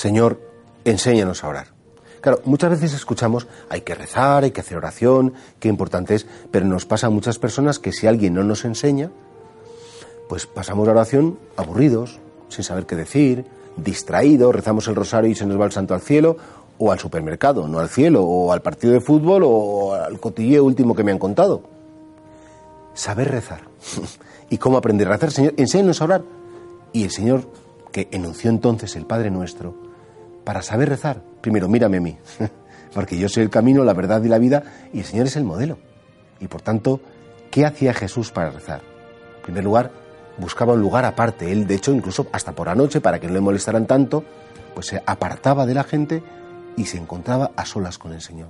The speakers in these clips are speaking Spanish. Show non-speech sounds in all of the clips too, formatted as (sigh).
Señor, enséñanos a orar. Claro, muchas veces escuchamos, hay que rezar, hay que hacer oración, qué importante es, pero nos pasa a muchas personas que si alguien no nos enseña, pues pasamos la oración aburridos, sin saber qué decir, distraídos, rezamos el rosario y se nos va el santo al cielo, o al supermercado, no al cielo, o al partido de fútbol, o al cotilleo último que me han contado. Saber rezar. (laughs) ¿Y cómo aprender a rezar? Señor, enséñanos a orar. Y el Señor, que enunció entonces el Padre Nuestro, para saber rezar, primero mírame a mí, (laughs) porque yo soy el camino, la verdad y la vida, y el Señor es el modelo. Y por tanto, ¿qué hacía Jesús para rezar? En primer lugar, buscaba un lugar aparte. Él, de hecho, incluso hasta por la noche, para que no le molestaran tanto, pues se apartaba de la gente y se encontraba a solas con el Señor.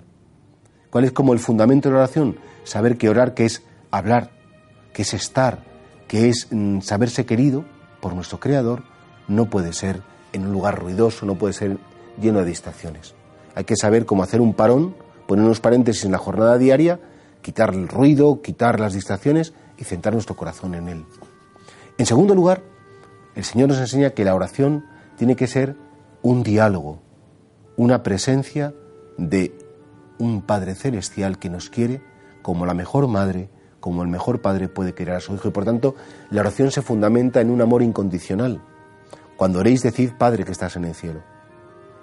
¿Cuál es como el fundamento de la oración? Saber que orar, que es hablar, que es estar, que es mm, saberse querido por nuestro Creador, no puede ser en un lugar ruidoso, no puede ser lleno de distracciones. Hay que saber cómo hacer un parón, poner unos paréntesis en la jornada diaria, quitar el ruido, quitar las distracciones y centrar nuestro corazón en Él. En segundo lugar, el Señor nos enseña que la oración tiene que ser un diálogo, una presencia de un Padre Celestial que nos quiere como la mejor madre, como el mejor padre puede querer a su hijo. Y por tanto, la oración se fundamenta en un amor incondicional. Cuando oréis, decid, Padre que estás en el cielo.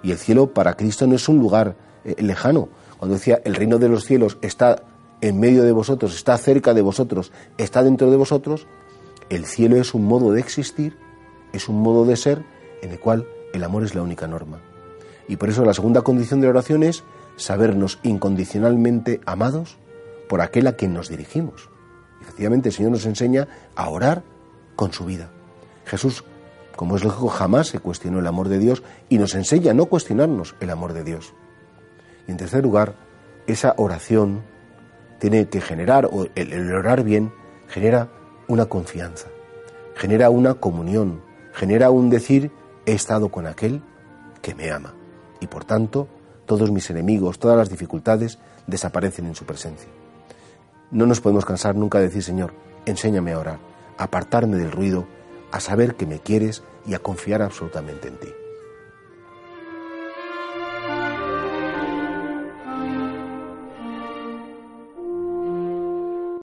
Y el cielo para Cristo no es un lugar eh, lejano. Cuando decía, el reino de los cielos está en medio de vosotros, está cerca de vosotros, está dentro de vosotros, el cielo es un modo de existir, es un modo de ser en el cual el amor es la única norma. Y por eso la segunda condición de la oración es sabernos incondicionalmente amados por aquel a quien nos dirigimos. Efectivamente, el Señor nos enseña a orar con su vida. Jesús, como es lógico, jamás se cuestionó el amor de Dios y nos enseña a no cuestionarnos el amor de Dios. Y en tercer lugar, esa oración tiene que generar, o el, el orar bien, genera una confianza, genera una comunión, genera un decir, he estado con aquel que me ama. Y por tanto, todos mis enemigos, todas las dificultades desaparecen en su presencia. No nos podemos cansar nunca de decir, Señor, enséñame a orar, apartarme del ruido, a saber que me quieres y a confiar absolutamente en ti.